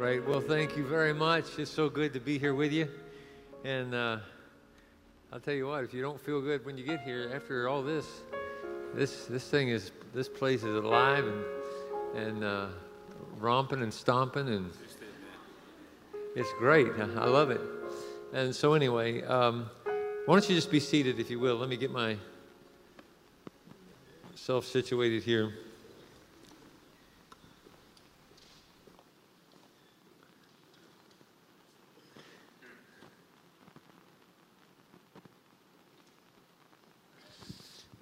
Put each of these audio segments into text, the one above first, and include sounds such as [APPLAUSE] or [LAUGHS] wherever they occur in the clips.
Great. Well, thank you very much. It's so good to be here with you. And uh, I'll tell you what, if you don't feel good when you get here after all this, this this thing is this place is alive and and uh, romping and stomping and it's great. I love it. And so anyway, um, why don't you just be seated if you will? Let me get my self situated here.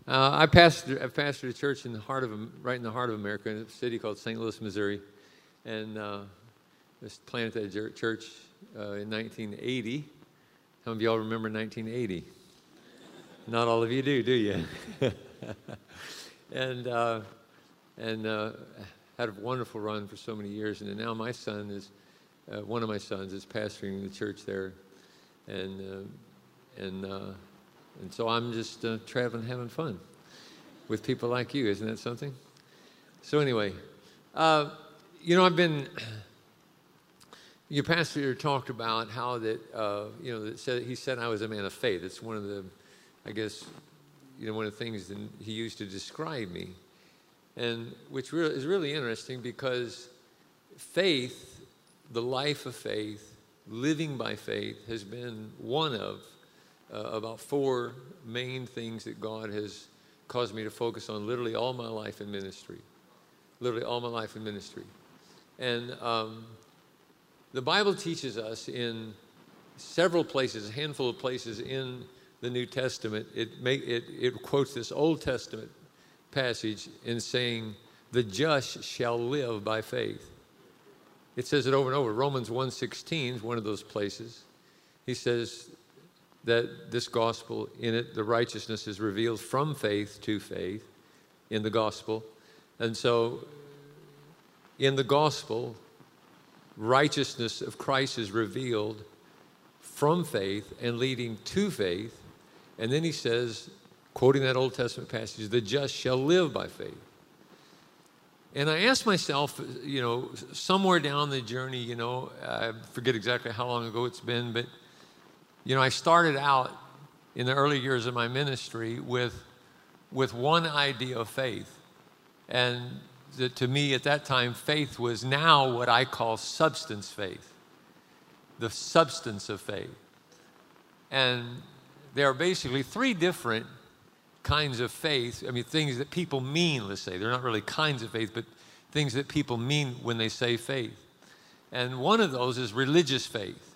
Uh, I pastored, I pastored a church in the heart of, right in the heart of America, in a city called St. Louis, Missouri, and uh, was planted that church uh, in 1980. Some of y'all remember 1980. Not all of you do, do you? [LAUGHS] and uh, and uh, had a wonderful run for so many years, and now my son is uh, one of my sons is pastoring the church there, and and and so I'm just uh, traveling, having fun with people like you. Isn't that something? So, anyway, uh, you know, I've been. Your pastor talked about how that, uh, you know, that said, he said I was a man of faith. It's one of the, I guess, you know, one of the things that he used to describe me. And which re- is really interesting because faith, the life of faith, living by faith, has been one of uh, about four main things that God has caused me to focus on literally all my life in ministry. Literally all my life in ministry. And um, the Bible teaches us in several places, a handful of places in the New Testament, it, make, it, it quotes this Old Testament passage in saying, the just shall live by faith. It says it over and over. Romans 1.16 is one of those places. He says, that this gospel, in it, the righteousness is revealed from faith to faith in the gospel. And so, in the gospel, righteousness of Christ is revealed from faith and leading to faith. And then he says, quoting that Old Testament passage, the just shall live by faith. And I asked myself, you know, somewhere down the journey, you know, I forget exactly how long ago it's been, but you know, I started out in the early years of my ministry with, with one idea of faith. And to me at that time, faith was now what I call substance faith, the substance of faith. And there are basically three different kinds of faith. I mean, things that people mean, let's say. They're not really kinds of faith, but things that people mean when they say faith. And one of those is religious faith.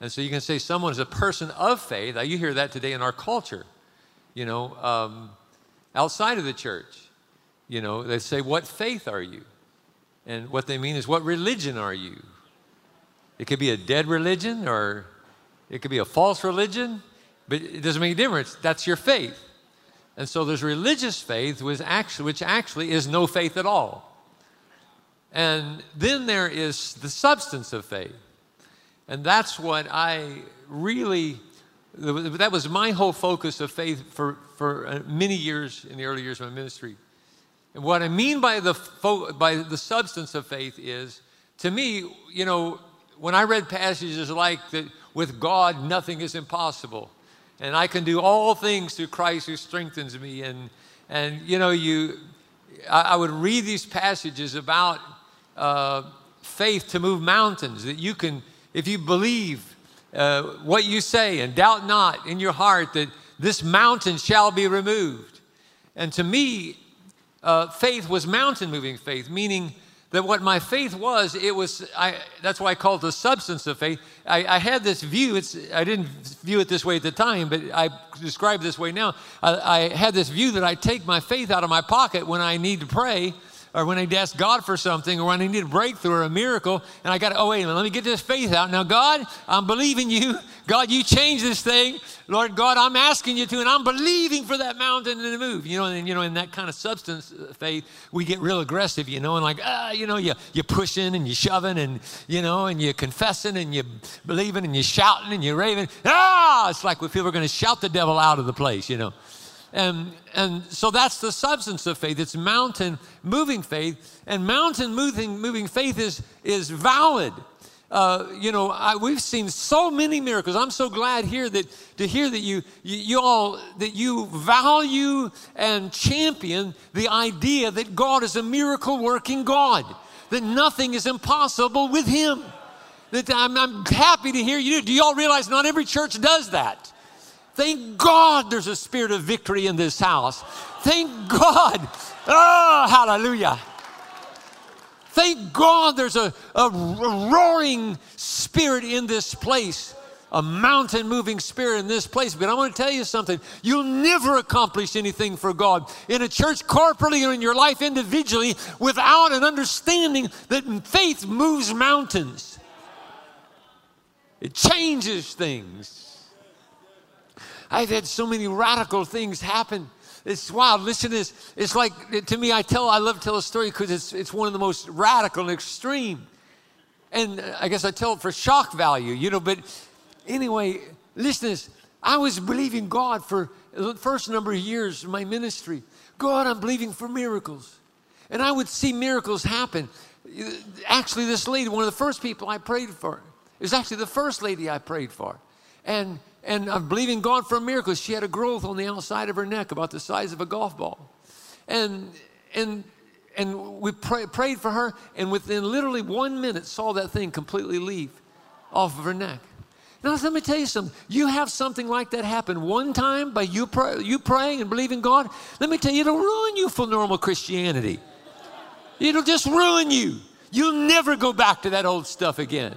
And so you can say someone is a person of faith. You hear that today in our culture, you know, um, outside of the church. You know, they say, What faith are you? And what they mean is, What religion are you? It could be a dead religion or it could be a false religion, but it doesn't make a difference. That's your faith. And so there's religious faith, which actually, which actually is no faith at all. And then there is the substance of faith. And that's what I really, that was my whole focus of faith for, for uh, many years in the early years of my ministry. And what I mean by the, by the substance of faith is, to me, you know, when I read passages like that, with God, nothing is impossible. And I can do all things through Christ who strengthens me. And, and you know, you, I, I would read these passages about uh, faith to move mountains, that you can if you believe uh, what you say and doubt not in your heart that this mountain shall be removed. And to me, uh, faith was mountain moving faith, meaning that what my faith was, it was, I, that's why I call it the substance of faith. I, I, had this view, it's, I didn't view it this way at the time, but I describe this way now. I, I had this view that I take my faith out of my pocket when I need to pray or when I ask God for something or when I need a breakthrough or a miracle, and I got to, oh, wait a minute, let me get this faith out. Now, God, I'm believing you. God, you change this thing. Lord God, I'm asking you to, and I'm believing for that mountain to move. You know, and you know, in that kind of substance uh, faith, we get real aggressive, you know, and like, ah, you know, you, you're pushing and you're shoving and, you know, and you're confessing and you're believing and you're shouting and you're raving. Ah, it's like when people are going to shout the devil out of the place, you know. And, and so that's the substance of faith. It's mountain moving faith. And mountain moving, moving faith is, is valid. Uh, you know, I, we've seen so many miracles. I'm so glad here that to hear that you, you, you all that you value and champion the idea that God is a miracle working God, that nothing is impossible with Him. That I'm, I'm happy to hear you. Do you all realize not every church does that? Thank God there's a spirit of victory in this house. Thank God. Oh, hallelujah. Thank God there's a, a roaring spirit in this place, a mountain moving spirit in this place. But I want to tell you something you'll never accomplish anything for God in a church corporately or in your life individually without an understanding that faith moves mountains, it changes things. I've had so many radical things happen it's wild. Listen to this. It's like, to me, I tell, I love to tell a story because it's, it's one of the most radical and extreme. And uh, I guess I tell it for shock value, you know, but anyway, listen to this. I was believing God for the first number of years of my ministry. God, I'm believing for miracles. And I would see miracles happen. Actually, this lady, one of the first people I prayed for, was actually the first lady I prayed for. And and I'm believing God for a miracle. She had a growth on the outside of her neck about the size of a golf ball. And, and, and we pray, prayed for her, and within literally one minute, saw that thing completely leave off of her neck. Now, let me tell you something. You have something like that happen one time by you, pray, you praying and believing God, let me tell you, it'll ruin you for normal Christianity. It'll just ruin you. You'll never go back to that old stuff again.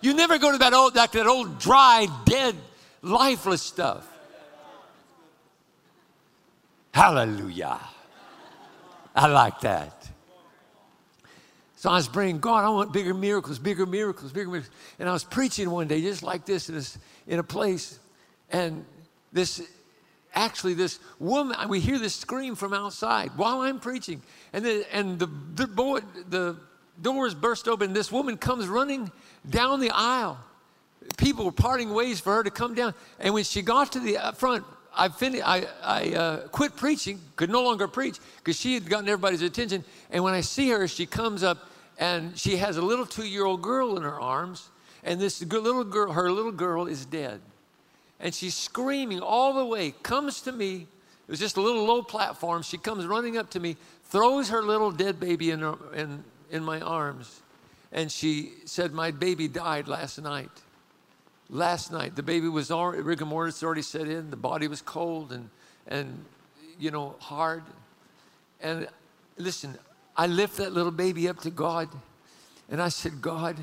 You never go to that old, that old dry, dead lifeless stuff. Hallelujah. I like that. So I was praying, God, I want bigger miracles, bigger miracles, bigger miracles. And I was preaching one day just like this in, in a place. And this, actually, this woman, we hear this scream from outside while I'm preaching. And, the, and the, the, boy, the doors burst open. This woman comes running down the aisle people were parting ways for her to come down. And when she got to the front, I, finished, I, I uh, quit preaching, could no longer preach because she had gotten everybody's attention. And when I see her, she comes up and she has a little two year old girl in her arms. And this little girl, her little girl is dead. And she's screaming all the way, comes to me. It was just a little low platform. She comes running up to me, throws her little dead baby in, her, in, in my arms. And she said, My baby died last night last night. The baby was already, rigor mortis already set in. The body was cold and, and you know, hard. And listen, I lift that little baby up to God and I said, God,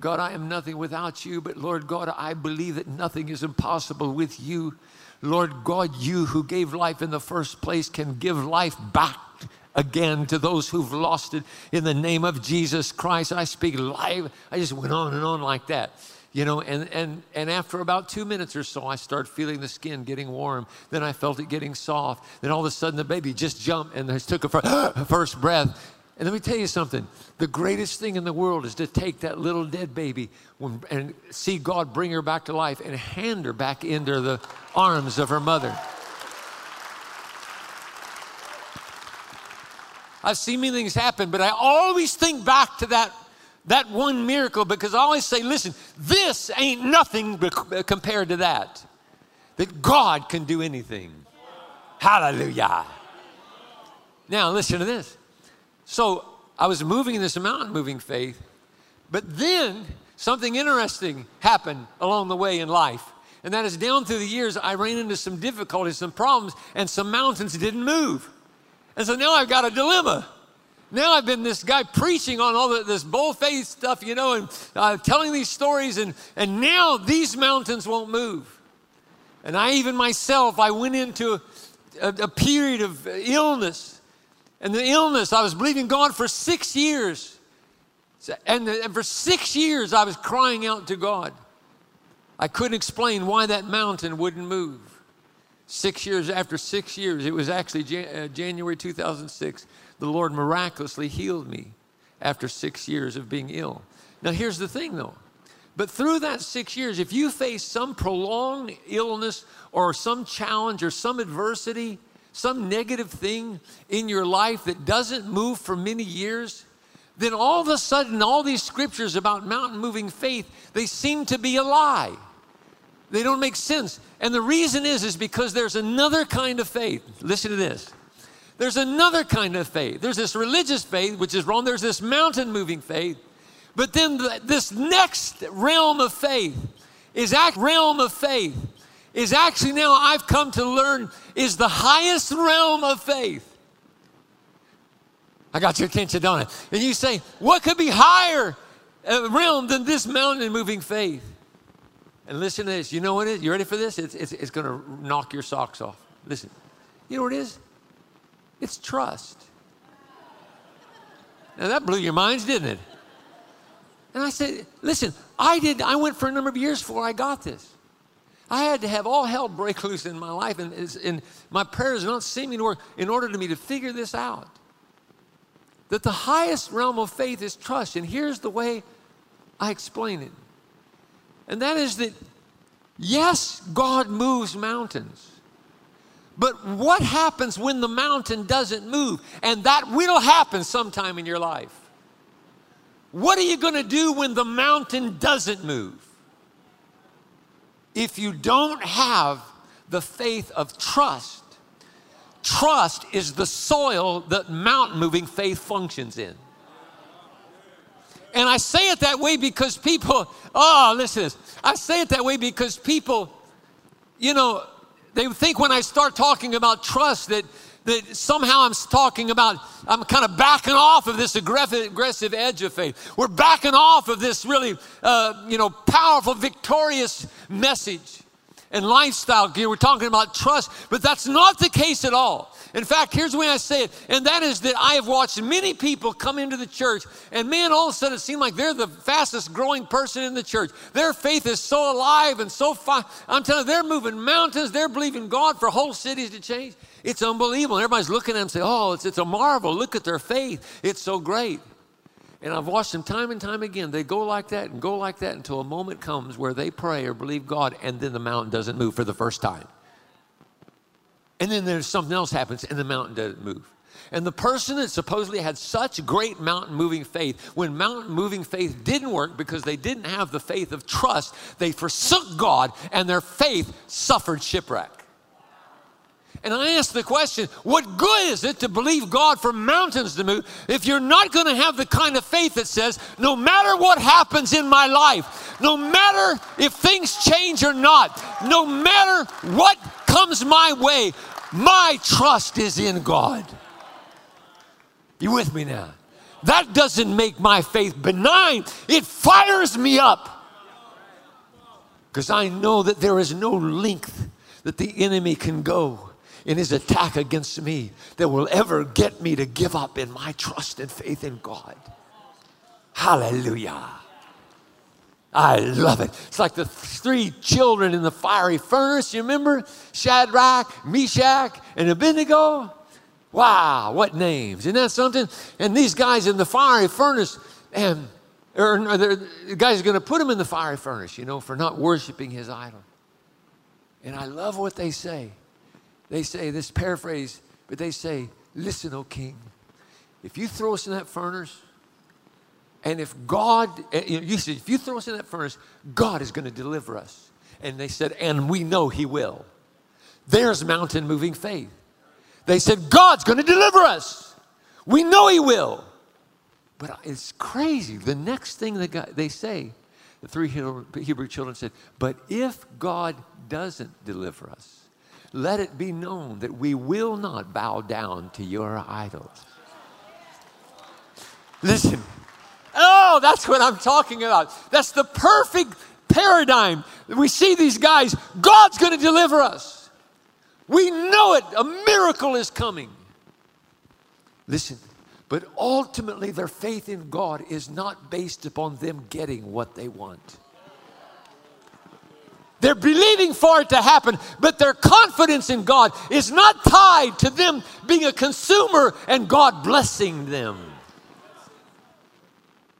God, I am nothing without you, but Lord God, I believe that nothing is impossible with you. Lord God, you who gave life in the first place can give life back again to those who've lost it in the name of Jesus Christ. I speak life. I just went on and on like that you know and and and after about two minutes or so i started feeling the skin getting warm. Then i felt it getting soft. Then all of a sudden the baby just jumped and took a [GASPS] first breath. And let me tell you something. The greatest thing in the world is to take that little dead baby and see god bring her back to life and hand her back into the arms of her mother. I've seen many things happen, but I always think back to that that one miracle because I always say, listen, this ain't nothing compared to that. That God can do anything. Hallelujah. Now, listen to this. So, I was moving in this mountain moving faith, but then something interesting happened along the way in life. And that is down through the years, I ran into some difficulties, some problems, and some mountains didn't move. And so now I've got a dilemma. Now I've been this guy preaching on all the, this bold-faced stuff, you know, and uh, telling these stories, and, and now these mountains won't move. And I even myself, I went into a, a period of illness. And the illness, I was believing God for six years. And, and for six years, I was crying out to God. I couldn't explain why that mountain wouldn't move. Six years after six years, it was actually uh, January 2006 the Lord miraculously healed me after six years of being ill. Now, here's the thing though But through that six years, if you face some prolonged illness or some challenge or some adversity, some negative thing in your life that doesn't move for many years, then all of a sudden, all these scriptures about mountain moving faith, they seem to be a lie. They don't make sense. And the reason is, is because there's another kind of faith. Listen to this. There's another kind of faith. There's this religious faith, which is wrong. There's this mountain moving faith. But then the, this next realm of faith is act realm of faith is actually now I've come to learn is the highest realm of faith. I got your attention, don't I? And you say, what could be higher uh, realm than this mountain moving faith? And listen to this. You know what it is? You ready for this? It's, it's, it's going to knock your socks off. Listen. You know what it is? It's trust. Now that blew your minds, didn't it? And I said, listen, I did, I went for a number of years before I got this. I had to have all hell break loose in my life, and, and my prayers are not seeming to work in order to me to figure this out. That the highest realm of faith is trust. And here's the way I explain it. And that is that, yes, God moves mountains. But what happens when the mountain doesn't move? And that will happen sometime in your life. What are you going to do when the mountain doesn't move? If you don't have the faith of trust, trust is the soil that mountain moving faith functions in. And I say it that way because people, oh, listen to this. I say it that way because people, you know, they think when I start talking about trust that that somehow I'm talking about, I'm kind of backing off of this aggressive edge of faith. We're backing off of this really, uh, you know, powerful, victorious message and lifestyle. Gear. We're talking about trust, but that's not the case at all. In fact, here's the way I say it, and that is that I have watched many people come into the church, and man, all of a sudden it seemed like they're the fastest growing person in the church. Their faith is so alive and so fine. I'm telling you, they're moving mountains, they're believing God for whole cities to change. It's unbelievable. Everybody's looking at them and say, oh, it's, it's a marvel. Look at their faith. It's so great. And I've watched them time and time again. They go like that and go like that until a moment comes where they pray or believe God, and then the mountain doesn't move for the first time. And then there's something else happens and the mountain doesn't move. And the person that supposedly had such great mountain moving faith, when mountain moving faith didn't work because they didn't have the faith of trust, they forsook God and their faith suffered shipwreck. And I ask the question what good is it to believe God for mountains to move if you're not going to have the kind of faith that says, no matter what happens in my life, no matter if things change or not, no matter what comes my way, my trust is in God. You with me now? That doesn't make my faith benign, it fires me up. Because I know that there is no length that the enemy can go in his attack against me that will ever get me to give up in my trust and faith in God. Hallelujah. I love it. It's like the three children in the fiery furnace. You remember Shadrach, Meshach, and Abednego? Wow, what names. Isn't that something? And these guys in the fiery furnace, and or, or the guy's going to put them in the fiery furnace, you know, for not worshiping his idol. And I love what they say. They say, this paraphrase, but they say, Listen, O king, if you throw us in that furnace, and if God, eh, you said, if you throw us in that furnace, God is going to deliver us. And they said, and we know He will. There's mountain moving faith. They said, God's going to deliver us. We know He will. But it's crazy. The next thing they, got, they say, the three Hebrew children said, but if God doesn't deliver us, let it be known that we will not bow down to your idols. Listen, Oh, that's what I'm talking about. That's the perfect paradigm. We see these guys, God's going to deliver us. We know it. A miracle is coming. Listen, but ultimately, their faith in God is not based upon them getting what they want. They're believing for it to happen, but their confidence in God is not tied to them being a consumer and God blessing them.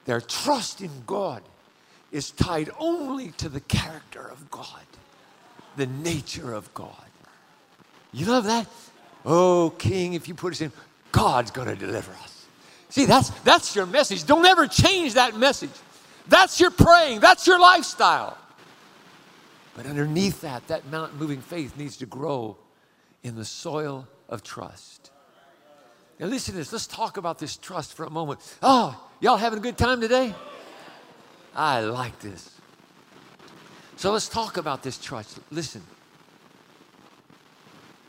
Their trust in God is tied only to the character of God, the nature of God. You love that? Oh, King, if you put us in, God's going to deliver us. See, that's, that's your message. Don't ever change that message. That's your praying, that's your lifestyle. But underneath that, that mountain moving faith needs to grow in the soil of trust. Now, listen to this. Let's talk about this trust for a moment. Oh, y'all having a good time today? I like this. So let's talk about this trust. Listen.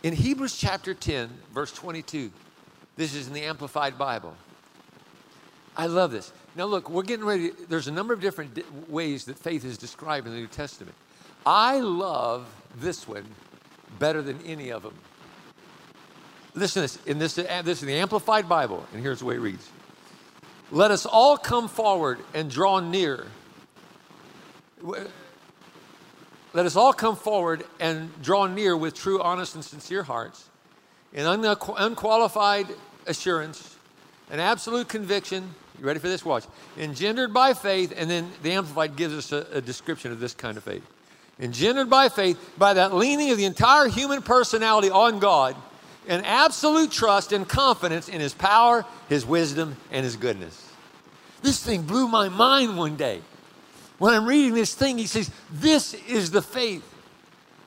In Hebrews chapter 10, verse 22, this is in the Amplified Bible. I love this. Now, look, we're getting ready. There's a number of different ways that faith is described in the New Testament. I love this one better than any of them. Listen to this. In this, uh, this is the Amplified Bible, and here's the way it reads Let us all come forward and draw near. Let us all come forward and draw near with true, honest, and sincere hearts, in unqualified assurance, an absolute conviction. You ready for this? Watch. Engendered by faith, and then the Amplified gives us a, a description of this kind of faith. Engendered by faith, by that leaning of the entire human personality on God an absolute trust and confidence in His power, His wisdom, and His goodness. This thing blew my mind one day. When I'm reading this thing, he says, This is the faith.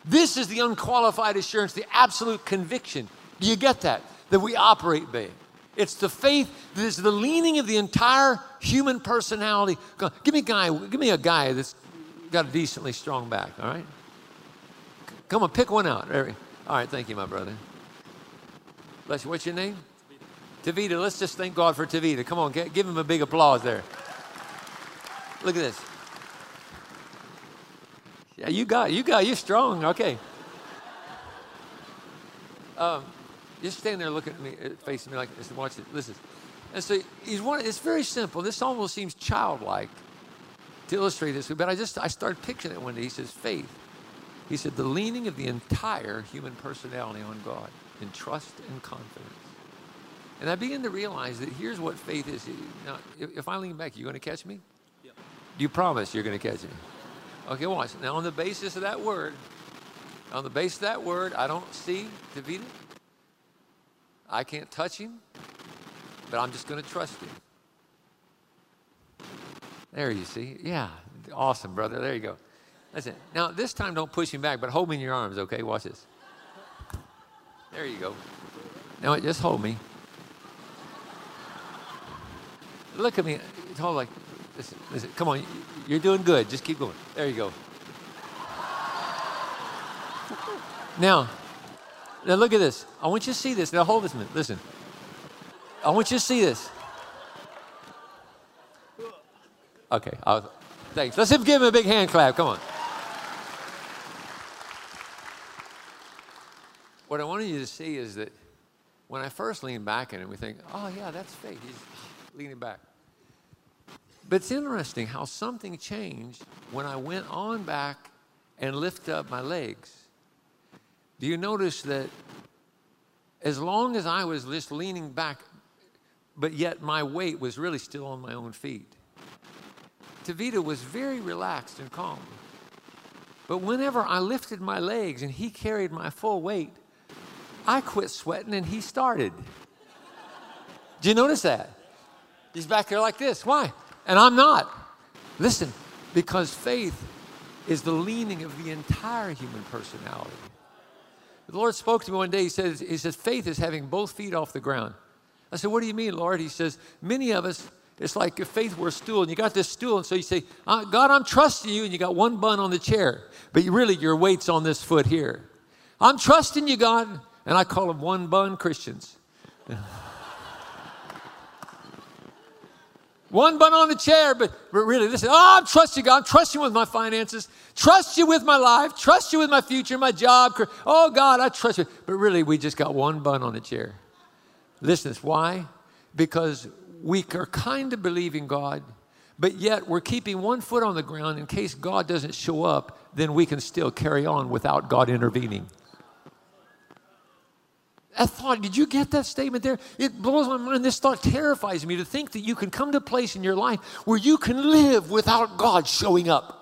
This is the unqualified assurance, the absolute conviction. Do you get that? That we operate by. It's the faith that is the leaning of the entire human personality. Give me a guy, give me a guy that's got a decently strong back, all right? Come on, pick one out. All right, thank you, my brother. Bless you. What's your name? Tavita. Tavita. Let's just thank God for Tavita. Come on, give him a big applause there. Look at this. Yeah, you got, you got, you're strong. Okay. Um, just stand there looking at me, uh, facing me like this, and watch it. Listen. And so he's one. It's very simple. This almost seems childlike to illustrate this, but I just I started picturing it one day. He says, "Faith." He said, "The leaning of the entire human personality on God." in trust and confidence. And I begin to realize that here's what faith is. Now, if I lean back, you going to catch me? Yep. You promise you're going to catch me? Okay, watch. Now, on the basis of that word, on the basis of that word, I don't see David. I can't touch him, but I'm just going to trust him. There you see. Yeah, awesome, brother. There you go. That's it. Now, this time don't push him back, but hold me in your arms, okay? Watch this. There you go. Now just hold me. Look at me. Hold like, listen, listen. Come on, you're doing good. Just keep going. There you go. Now, now look at this. I want you to see this. Now hold this minute. Listen. I want you to see this. Okay. I'll, thanks. Let's give him a big hand clap. Come on. What I wanted you to see is that when I first lean back in it, we think, oh, yeah, that's faith. He's leaning back. But it's interesting how something changed when I went on back and lifted up my legs. Do you notice that as long as I was just leaning back, but yet my weight was really still on my own feet, Tavita was very relaxed and calm. But whenever I lifted my legs and he carried my full weight, I quit sweating and he started. Do you notice that? He's back there like this. Why? And I'm not. Listen, because faith is the leaning of the entire human personality. The Lord spoke to me one day. He says, he says, faith is having both feet off the ground. I said, what do you mean, Lord? He says, many of us, it's like if faith were a stool and you got this stool and so you say, uh, God, I'm trusting you and you got one bun on the chair, but you really your weight's on this foot here. I'm trusting you, God. And I call them one bun Christians. [LAUGHS] one bun on the chair, but, but really, listen, oh, I'm trusting God. I'm trusting with my finances. Trust you with my life. Trust you with my future, my job. Oh, God, I trust you. But really, we just got one bun on the chair. Listen, why? Because we are kind of believing God, but yet we're keeping one foot on the ground in case God doesn't show up, then we can still carry on without God intervening. that thought, did you get that statement there? It blows my mind. This thought terrifies me to think that you can come to a place in your life where you can live without God showing up.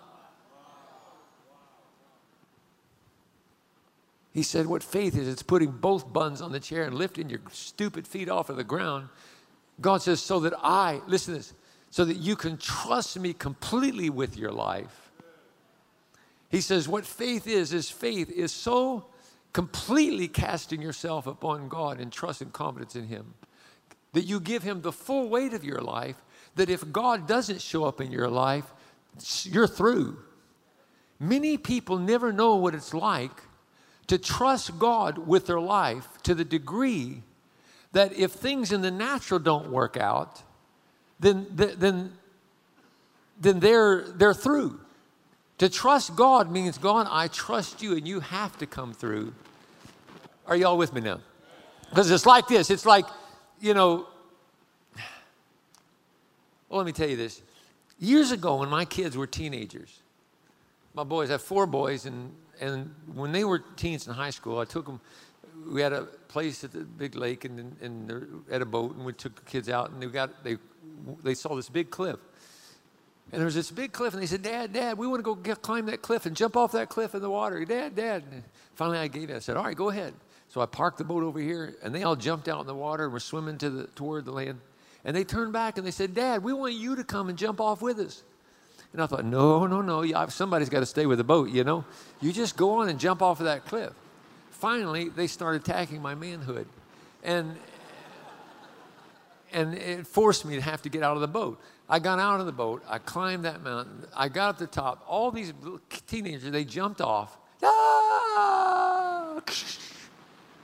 He said, What faith is, it's putting both buns on the chair and lifting your stupid feet off of the ground. God says, So that I, listen to this, so that you can trust me completely with your life. He says, What faith is, is faith is so completely casting yourself upon God and trust and confidence in Him that you give Him the full weight of your life. That if God doesn't show up in your life, you're through. Many people never know what it's like to trust God with their life to the degree that if things in the natural don't work out, then, then, then they're, they're through. To trust God means, God, I trust you and you have to come through. Are y'all with me now? Because it's like this it's like, you know, well, let me tell you this. Years ago, when my kids were teenagers, my boys, I have four boys, and and when they were teens in high school, I took them. We had a place at the big lake, and, and at a boat, and we took the kids out, and they got they they saw this big cliff, and there was this big cliff, and they said, "Dad, Dad, we want to go get, climb that cliff and jump off that cliff in the water." Dad, Dad. And finally, I gave it. I said, "All right, go ahead." So I parked the boat over here, and they all jumped out in the water and were swimming to the toward the land. And they turned back and they said, "Dad, we want you to come and jump off with us." And I thought, no, no, no, somebody's got to stay with the boat, you know? You just go on and jump off of that cliff. Finally, they started attacking my manhood. And, and it forced me to have to get out of the boat. I got out of the boat. I climbed that mountain. I got up the top. All these teenagers, they jumped off. Ah!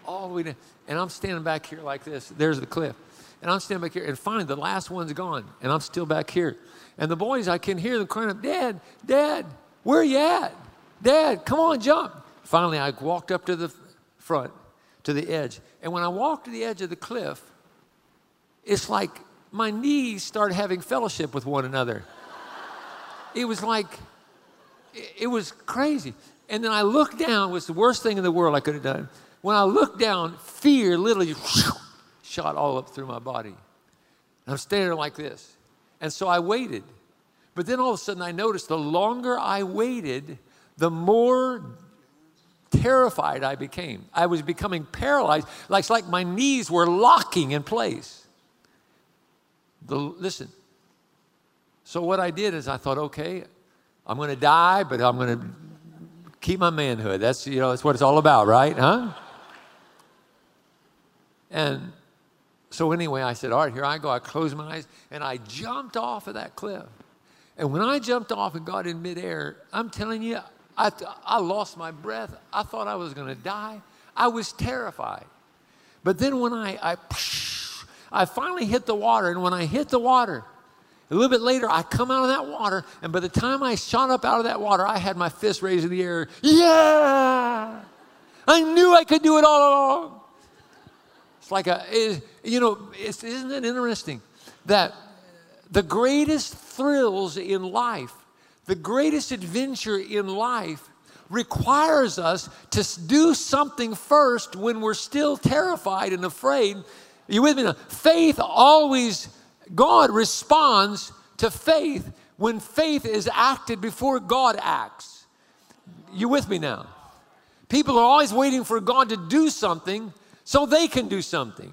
All the way down. And I'm standing back here like this. There's the cliff. And I'm standing back here. And finally, the last one's gone. And I'm still back here. And the boys, I can hear them crying up, Dad, Dad, where you at? Dad, come on, jump. Finally, I walked up to the front, to the edge. And when I walked to the edge of the cliff, it's like my knees started having fellowship with one another. it was like, it was crazy. And then I looked down, it was the worst thing in the world I could have done. When I looked down, fear literally [LAUGHS] shot all up through my body. I'm standing there like this. And so I waited. But then all of a sudden I noticed the longer I waited, the more terrified I became. I was becoming paralyzed. Like, it's like my knees were locking in place. The, listen. So what I did is I thought, okay, I'm going to die, but I'm going to keep my manhood. That's, you know, that's what it's all about, right? Huh? And so anyway, I said, all right, here I go. I closed my eyes and I jumped off of that cliff. And when I jumped off and got in midair, I'm telling you, I, I lost my breath. I thought I was going to die. I was terrified. But then when I, I, I finally hit the water, and when I hit the water, a little bit later, I come out of that water, and by the time I shot up out of that water, I had my fist raised in the air. Yeah! I knew I could do it all along. It's like a, it, you know, isn't it interesting that the greatest thrills in life, the greatest adventure in life requires us to do something first when we're still terrified and afraid. Are you with me now? Faith always, God responds to faith when faith is acted before God acts. You with me now? People are always waiting for God to do something so they can do something.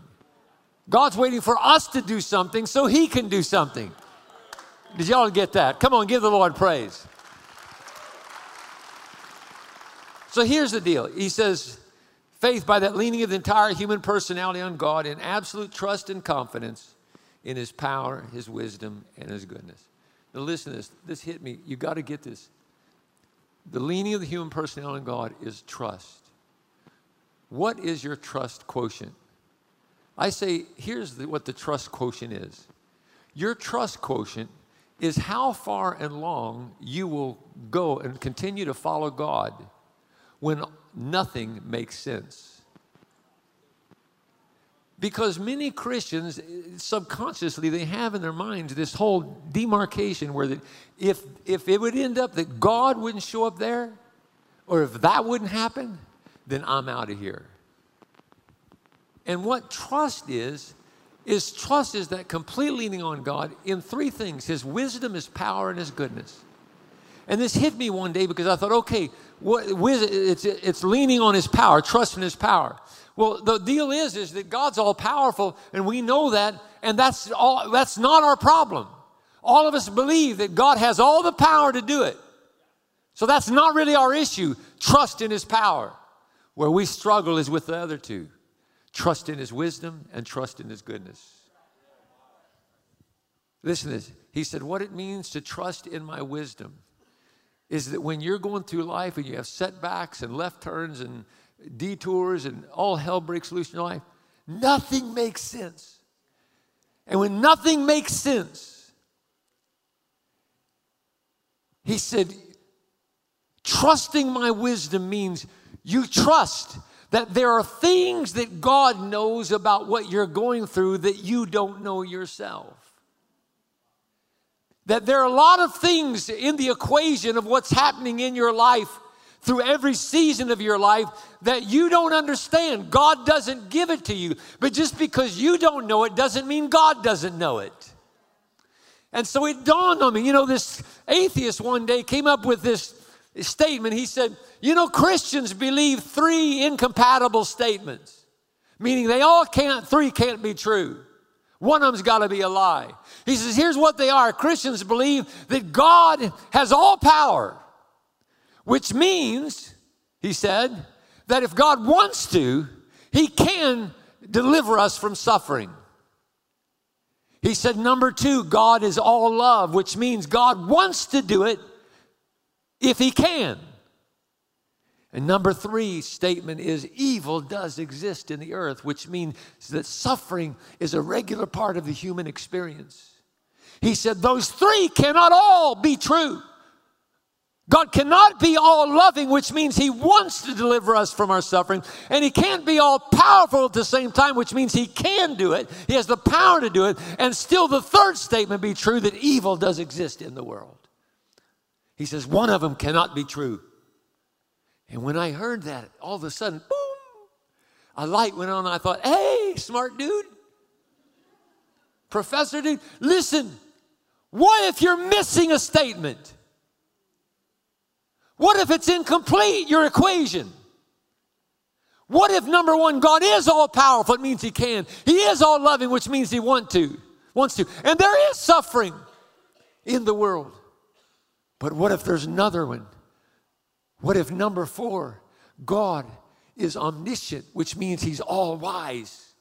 God's waiting for us to do something so He can do something. Did y'all get that? Come on, give the Lord praise. So here's the deal He says, faith by that leaning of the entire human personality on God in absolute trust and confidence in His power, His wisdom, and His goodness. Now, listen to this. This hit me. You got to get this. The leaning of the human personality on God is trust. What is your trust quotient? I say, here's the, what the trust quotient is your trust quotient is how far and long you will go and continue to follow God when nothing makes sense. Because many Christians, eh, subconsciously, they have in their minds this whole demarcation where that if, if it would end up that God wouldn't show up there, or if that wouldn't happen, then I'm out of here. And what trust is, is trust is that complete leaning on God in three things His wisdom, His power, and His goodness. And this hit me one day because I thought, okay, what, it's, it's leaning on His power, trust in His power. Well, the deal is, is that God's all powerful, and we know that, and that's all. That's not our problem. All of us believe that God has all the power to do it. So that's not really our issue. Trust in His power. Where we struggle is with the other two trust in His wisdom and trust in His goodness. Listen to this. He said, What it means to trust in my wisdom is that when you're going through life and you have setbacks and left turns and detours and all hell breaks loose in your life, nothing makes sense. And when nothing makes sense, he said, trusting my wisdom means you trust that there are things that God knows about what you're going through that you don't know yourself. That there are a lot of things in the equation of what's happening in your life through every season of your life that you don't understand. God doesn't give it to you. But just because you don't know it doesn't mean God doesn't know it. And so it dawned on me. You know, this atheist one day came up with this statement. He said, You know, Christians believe three incompatible statements, meaning they all can't, three can't be true. One of them's got to be a lie. He says, Here's what they are Christians believe that God has all power which means, he said, that if God wants to, he can deliver us from suffering. He said, number two, God is all love, which means God wants to do it if he can. And number three statement is evil does exist in the earth, which means that suffering is a regular part of the human experience. He said those three cannot all be true. God cannot be all loving, which means He wants to deliver us from our suffering. And He can't be all powerful at the same time, which means He can do it. He has the power to do it. And still, the third statement be true that evil does exist in the world. He says, one of them cannot be true. And when I heard that, all of a sudden, boom, a light went on. I thought, hey, smart dude, professor dude, listen, what if you're missing a statement? What if it's incomplete, your equation? What if number one, God is all powerful? It means He can. He is all loving, which means He want to, wants to. And there is suffering in the world. But what if there's another one? What if number four, God is omniscient, which means He's all wise,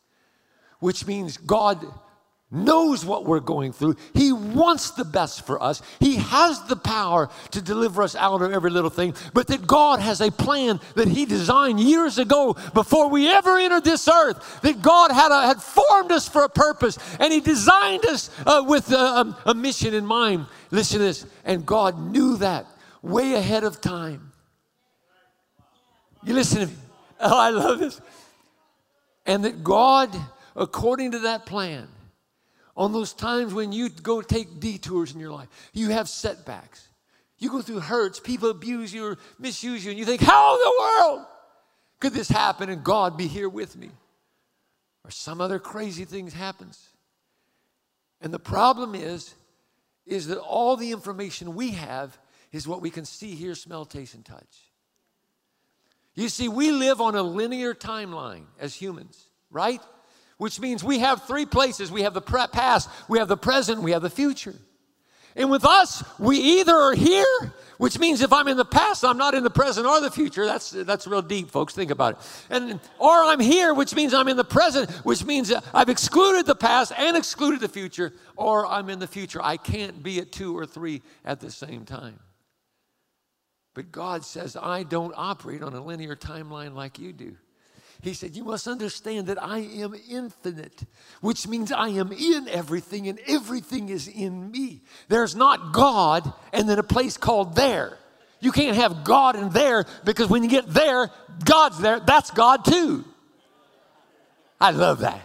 which means God knows what we're going through. He wants the best for us. He has the power to deliver us out of every little thing, but that God has a plan that He designed years ago before we ever entered this earth. That God had, a, had formed us for a purpose and He designed us uh, with a, a mission in mind. Listen to this. And God knew that way ahead of time. You listen to me. [LAUGHS] Oh, I love this. And that God, according to that plan, on those times when you go take detours in your life, you have setbacks. You go through hurts, people abuse you or misuse you, and you think, How in the world could this happen and God be here with me? Or some other crazy things happens. And the problem is, is that all the information we have is what we can see, hear, smell, taste, and touch. You see, we live on a linear timeline as humans, right? Which means we have three places we have the past, we have the present, we have the future. And with us, we either are here, which means if I'm in the past, I'm not in the present or the future. That's, that's real deep, folks. Think about it. And, or I'm here, which means I'm in the present, which means I've excluded the past and excluded the future, or I'm in the future. I can't be at two or three at the same time. But God says, I don't operate on a linear timeline like you do. He said, You must understand that I am infinite, which means I am in everything and everything is in me. There's not God and then a place called there. You can't have God and there because when you get there, God's there. That's God too. I love that.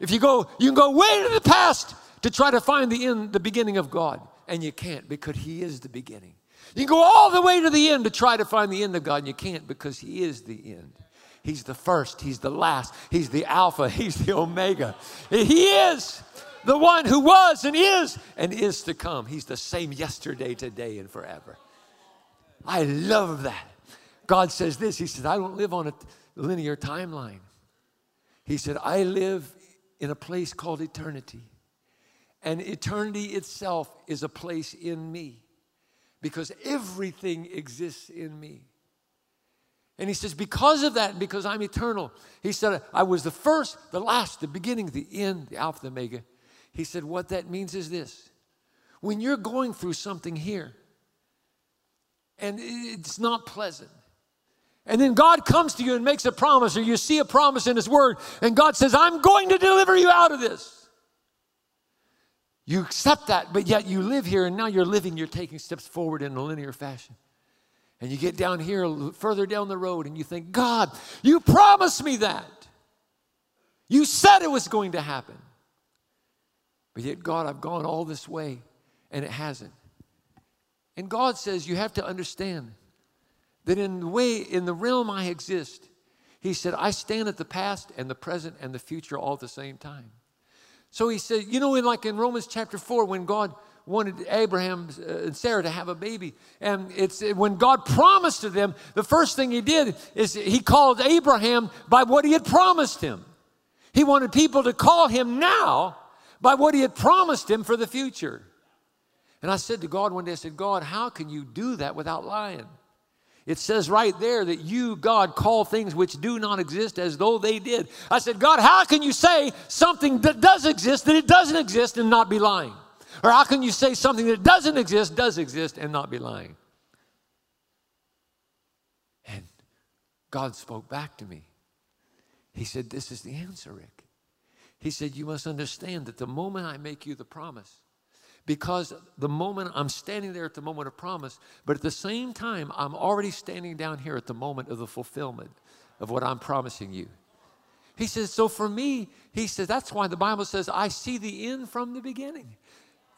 If you go, you can go way to the past to try to find the end, the beginning of God, and you can't because He is the beginning. You can go all the way to the end to try to find the end of God, and you can't because He is the end. He's the first, He's the last, He's the Alpha, [LAUGHS] He's the Omega. He is the one who was and is and is to come. He's the same yesterday, today, and forever. I love that. God says this He says, I don't live on a linear timeline. He said, I live in a place called eternity. And eternity itself is a place in me because everything exists in me. And he says, because of that, because I'm eternal, he said, I was the first, the last, the beginning, the end, the Alpha, the Omega. He said, what that means is this when you're going through something here and it's not pleasant, and then God comes to you and makes a promise, or you see a promise in His Word, and God says, I'm going to deliver you out of this. You accept that, but yet you live here, and now you're living, you're taking steps forward in a linear fashion. And you get down here, further down the road, and you think, God, you promised me that. You said it was going to happen. But yet, God, I've gone all this way, and it hasn't. And God says, you have to understand that in the way, in the realm I exist, he said, I stand at the past and the present and the future all at the same time. So he said, you know, in like in Romans chapter 4, when God wanted Abraham uh, and Sarah to have a baby, and it's when God promised to them, the first thing he did is he called Abraham by what he had promised him. He wanted people to call him now by what he had promised him for the future. And I said to God one day, I said, God, how can you do that without lying? It says right there that you, God, call things which do not exist as though they did. I said, God, how can you say something that does exist that it doesn't exist and not be lying? Or how can you say something that doesn't exist does exist and not be lying? And God spoke back to me. He said, This is the answer, Rick. He said, You must understand that the moment I make you the promise, because the moment I'm standing there at the moment of promise, but at the same time, I'm already standing down here at the moment of the fulfillment of what I'm promising you. He says, so for me, he says, that's why the Bible says, I see the end from the beginning.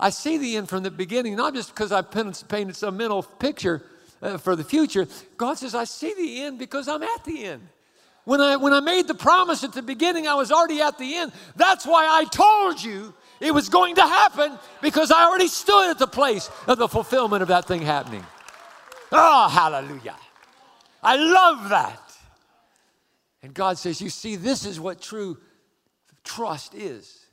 I see the end from the beginning, not just because I've painted some mental picture uh, for the future. God says, I see the end because I'm at the end. When I, when I made the promise at the beginning, I was already at the end. That's why I told you it was going to happen because I already stood at the place of the fulfillment of that thing happening. Oh, hallelujah. I love that. And God says, You see, this is what true trust is.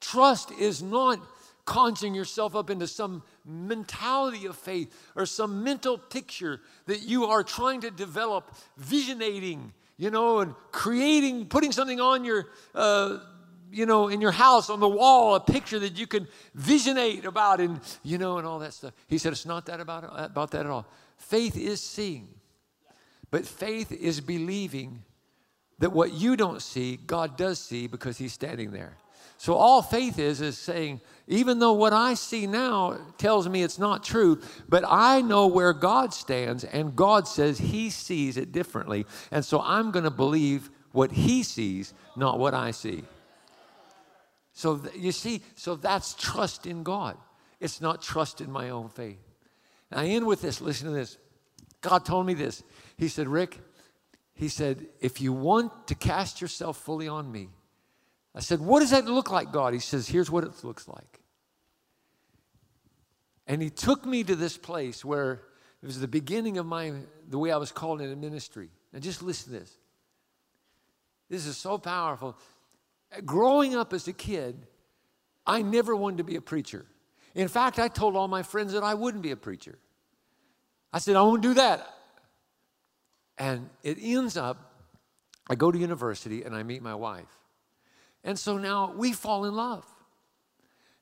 Trust is not conjuring yourself up into some mentality of faith or some mental picture that you are trying to develop, visionating, you know, and creating, putting something on your uh, you know, in your house on the wall, a picture that you can visionate about and, you know, and all that stuff. He said, it's not that about, about that at all. Faith is seeing, but faith is believing that what you don't see, God does see because He's standing there. So all faith is, is saying, even though what I see now tells me it's not true, but I know where God stands, and God says He sees it differently. And so I'm going to believe what He sees, not what I see. So th- you see, so that's trust in God. It's not trust in my own faith. And I end with this. Listen to this. God told me this. He said, Rick, he said, if you want to cast yourself fully on me, I said, what does that look like, God? He says, here's what it looks like. And he took me to this place where it was the beginning of my, the way I was called into ministry. Now just listen to this. This is so powerful growing up as a kid, I never wanted to be a preacher. In fact, I told all my friends that I wouldn't be a preacher. I said, I won't do that. And it ends up, I go to university and I meet my wife. And so now we fall in love.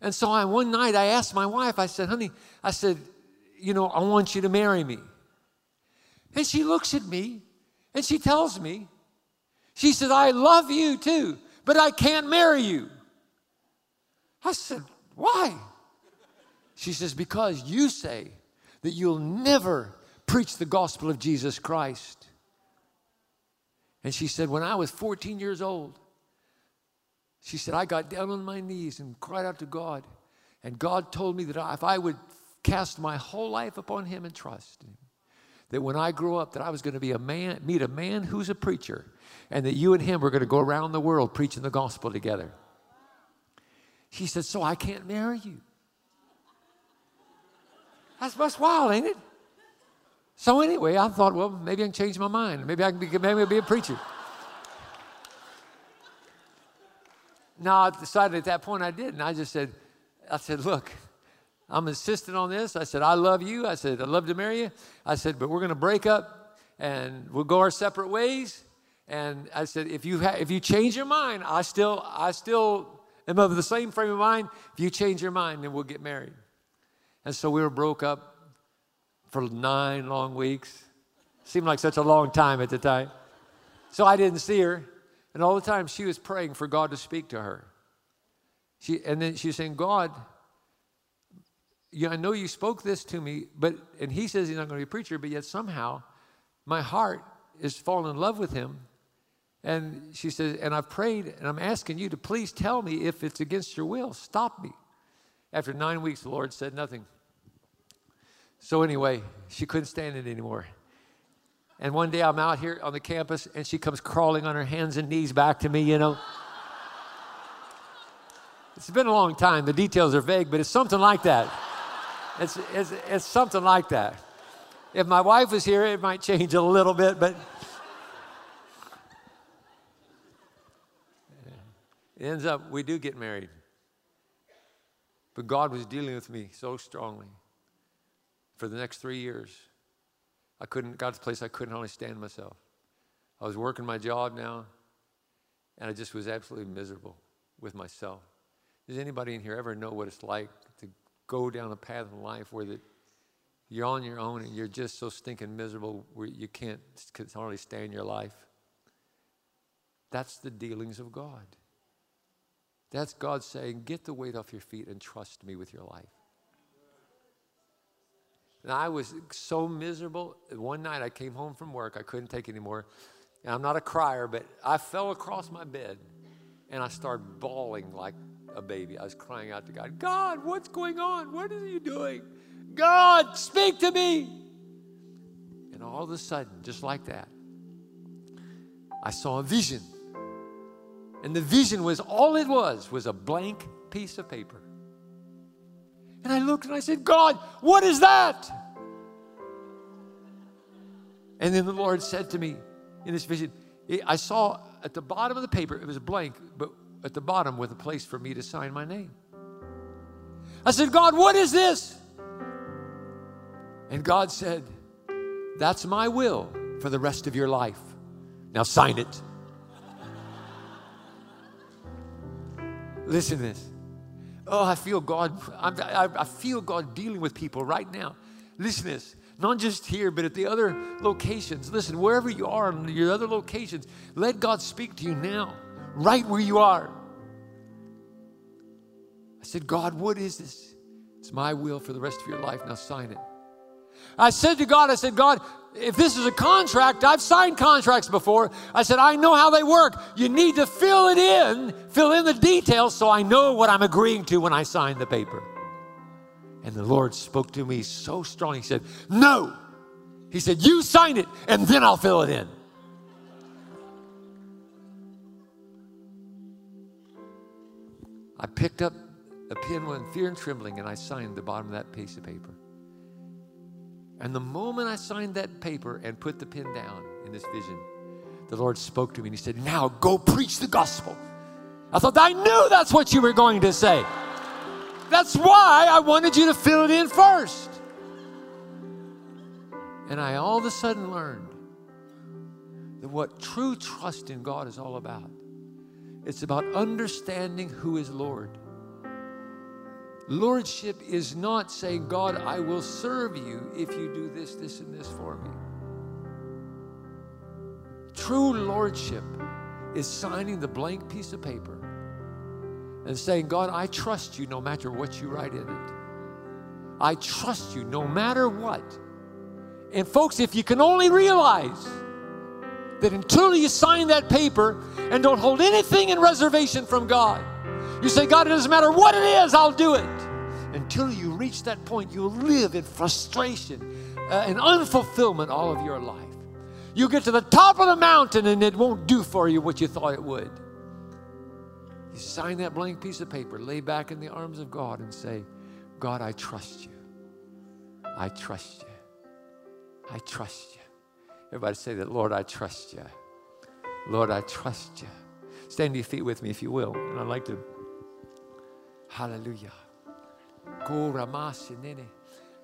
And so I, one night I asked my wife, I said, honey, I said, you know, I want you to marry me. And she looks at me and she tells me, she said, I love you too but I can't marry you. I said, Why? She says, Because you say that you'll never preach the gospel of Jesus Christ. And she said, When I was 14 years old, she said, I got down on my knees and cried out to God. And God told me that if I would cast my whole life upon Him and trust Him, that when I grew up, that I was going to be a man, meet a man who's a preacher, and that you and him were going to go around the world preaching the gospel together. She said, So I can't marry you. That's, that's wild, ain't it? So anyway, I thought, well, maybe I can change my mind. Maybe I can be, maybe I'll be a preacher. No, I decided at that point I didn't. I just said, I said, look, I'm insisting on this. I said, I love you. I said, I'd love to marry you. I said, but we're going to break up and we'll go our separate ways. And I said, if you ha- if you change your mind, I still I still am of the same frame of mind. If you change your mind, then we'll get married. And so we were broke up for nine long weeks. Seemed like such a long time at the time. So I didn't see her. And all the time she was praying for God to speak to her. She, and then she's saying, God, yeah, I know you spoke this to me, but, and he says he's not going to be a preacher, but yet somehow my heart is falling in love with him. And she says, and I've prayed and I'm asking you to please tell me if it's against your will. Stop me. After nine weeks, the Lord said nothing. So, anyway, she couldn't stand it anymore. And one day I'm out here on the campus and she comes crawling on her hands and knees back to me, you know. it's been a long time. The details are vague, but it's something like that. It's, it's, it's something like that. If my wife was here, it might change a little bit, but it ends up we do get married. But God was dealing with me so strongly for the next three years. I couldn't, God's place I couldn't hardly stand myself. I was working my job now, and I just was absolutely miserable with myself. Does anybody in here ever know what it's like to go down a path in life where that you're on your own and you're just so stinking miserable where you can't hardly stand your life? That's the dealings of God. That's God saying, Get the weight off your feet and trust me with your life. And I was so miserable. One night I came home from work, I couldn't take anymore. And I'm not a crier, but I fell across my bed and I started bawling like a baby. I was crying out to God, God, what's going on? What are you doing? God, speak to me. And all of a sudden, just like that, I saw a vision. And the vision was all it was was a blank piece of paper. And I looked and I said, God, what is that? And then the Lord said to me in this vision, I saw at the bottom of the paper, it was blank, but at the bottom with a place for me to sign my name. I said, God, what is this? And God said, That's my will for the rest of your life. Now sign it. Listen to this. Oh, I feel God. I, I feel God dealing with people right now. Listen to this. Not just here, but at the other locations. Listen, wherever you are in your other locations, let God speak to you now, right where you are. I said, God, what is this? It's my will for the rest of your life. Now sign it. I said to God, I said, God, if this is a contract, I've signed contracts before. I said, I know how they work. You need to fill it in, fill in the details so I know what I'm agreeing to when I sign the paper. And the Lord spoke to me so strong. He said, No. He said, You sign it and then I'll fill it in. I picked up a pen with fear and trembling and I signed the bottom of that piece of paper. And the moment I signed that paper and put the pen down in this vision, the Lord spoke to me and He said, Now go preach the gospel. I thought, I knew that's what you were going to say. That's why I wanted you to fill it in first. And I all of a sudden learned that what true trust in God is all about. It's about understanding who is Lord. Lordship is not saying, God, I will serve you if you do this, this, and this for me. True lordship is signing the blank piece of paper and saying, God, I trust you no matter what you write in it. I trust you no matter what. And folks, if you can only realize that until you sign that paper and don't hold anything in reservation from God, you say, God, it doesn't matter what it is, I'll do it. Until you reach that point, you'll live in frustration uh, and unfulfillment all of your life. You get to the top of the mountain and it won't do for you what you thought it would. You sign that blank piece of paper, lay back in the arms of God, and say, God, I trust you. I trust you. I trust you. Everybody say that, Lord, I trust you. Lord, I trust you. Stand to your feet with me if you will. And I'd like to, hallelujah.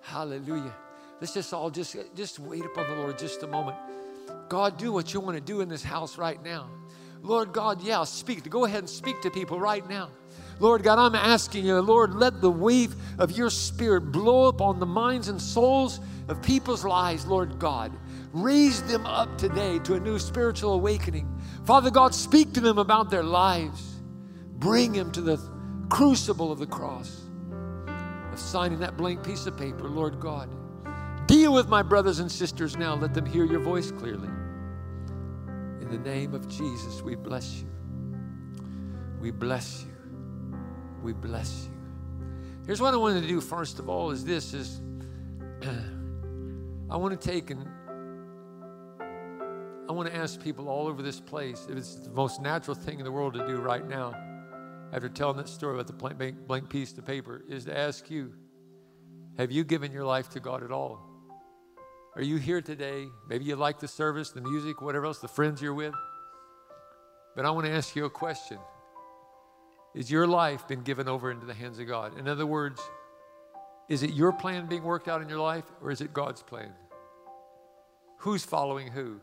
Hallelujah. Let's just all just, just wait upon the Lord just a moment. God, do what you want to do in this house right now. Lord God, yeah, speak. Go ahead and speak to people right now. Lord God, I'm asking you, Lord, let the wave of your spirit blow up on the minds and souls of people's lives, Lord God. Raise them up today to a new spiritual awakening. Father God, speak to them about their lives. Bring them to the crucible of the cross, of signing that blank piece of paper, Lord God. Deal with my brothers and sisters now. Let them hear your voice clearly. In the name of Jesus, we bless you. We bless you. We bless you. Here's what I wanted to do first of all is this is [CLEARS THROAT] I want to take and I want to ask people all over this place if it's the most natural thing in the world to do right now, after telling that story about the blank, blank piece of paper, is to ask you Have you given your life to God at all? Are you here today? Maybe you like the service, the music, whatever else, the friends you're with. But I want to ask you a question Is your life been given over into the hands of God? In other words, is it your plan being worked out in your life or is it God's plan? Who's following who?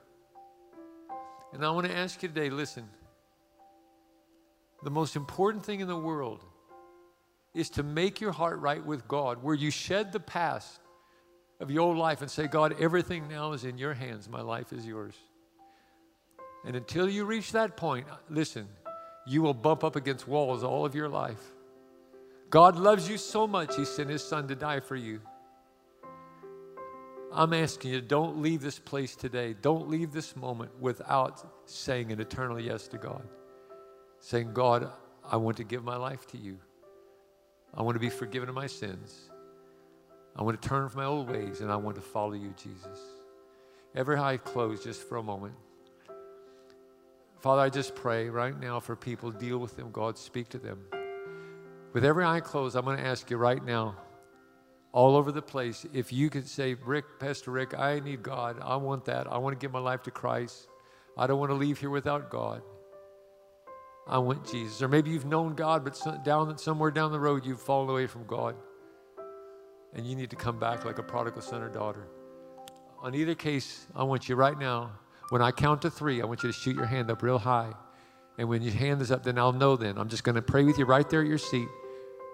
And I want to ask you today listen, the most important thing in the world is to make your heart right with God, where you shed the past of your old life and say, God, everything now is in your hands. My life is yours. And until you reach that point, listen, you will bump up against walls all of your life. God loves you so much, He sent His Son to die for you. I'm asking you, don't leave this place today. Don't leave this moment without saying an eternal yes to God. Saying, God, I want to give my life to you. I want to be forgiven of my sins. I want to turn from my old ways and I want to follow you, Jesus. Every eye closed just for a moment. Father, I just pray right now for people, deal with them, God, speak to them. With every eye closed, I'm going to ask you right now, all over the place, if you could say, Rick, Pastor Rick, I need God. I want that. I want to give my life to Christ. I don't want to leave here without God. I want Jesus. Or maybe you've known God, but down somewhere down the road, you've fallen away from God and you need to come back like a prodigal son or daughter. On either case, I want you right now, when I count to three, I want you to shoot your hand up real high. And when your hand is up, then I'll know then. I'm just going to pray with you right there at your seat,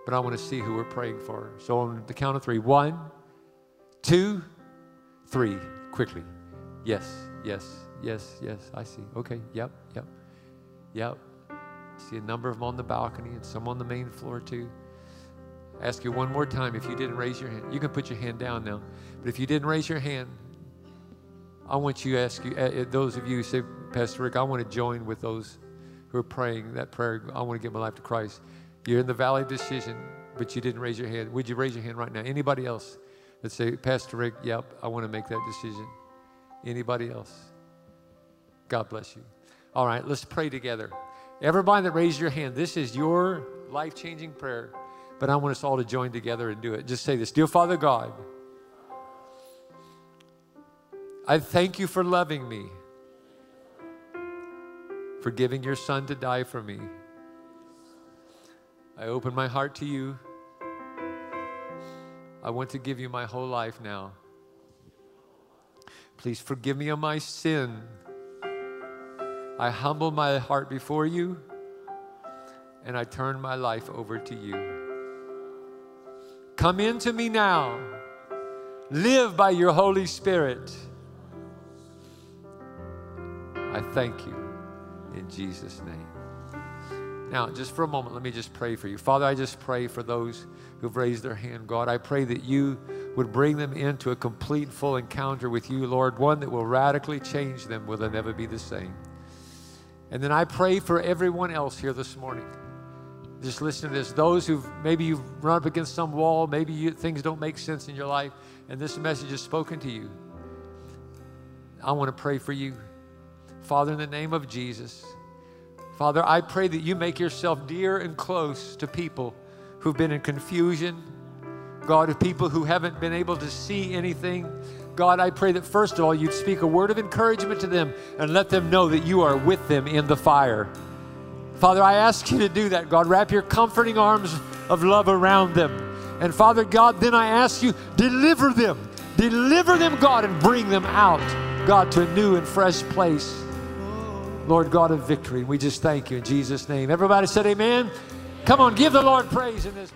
but I want to see who we're praying for. So on the count of three one, two, three, quickly. Yes, yes, yes, yes, I see. Okay, yep, yep, yep. I see a number of them on the balcony and some on the main floor too ask you one more time if you didn't raise your hand. You can put your hand down now. But if you didn't raise your hand, I want you to ask you, uh, those of you who say, Pastor Rick, I want to join with those who are praying that prayer. I want to give my life to Christ. You're in the valley of decision, but you didn't raise your hand. Would you raise your hand right now? Anybody else that say, Pastor Rick, yep, I want to make that decision? Anybody else? God bless you. All right, let's pray together. Everybody that raised your hand, this is your life changing prayer. But I want us all to join together and do it. Just say this Dear Father God, I thank you for loving me, for giving your son to die for me. I open my heart to you. I want to give you my whole life now. Please forgive me of my sin. I humble my heart before you and I turn my life over to you. Come into me now. Live by your Holy Spirit. I thank you in Jesus' name. Now, just for a moment, let me just pray for you. Father, I just pray for those who've raised their hand. God, I pray that you would bring them into a complete, full encounter with you, Lord, one that will radically change them, will they never be the same. And then I pray for everyone else here this morning just listen to this. Those who maybe you've run up against some wall, maybe you, things don't make sense in your life, and this message is spoken to you. I want to pray for you. Father, in the name of Jesus, Father, I pray that you make yourself dear and close to people who've been in confusion. God, of people who haven't been able to see anything. God, I pray that first of all, you'd speak a word of encouragement to them and let them know that you are with them in the fire. Father, I ask you to do that, God. Wrap your comforting arms of love around them. And Father God, then I ask you, deliver them. Deliver them, God, and bring them out, God, to a new and fresh place. Lord God of victory. We just thank you in Jesus' name. Everybody said amen. Come on, give the Lord praise in this.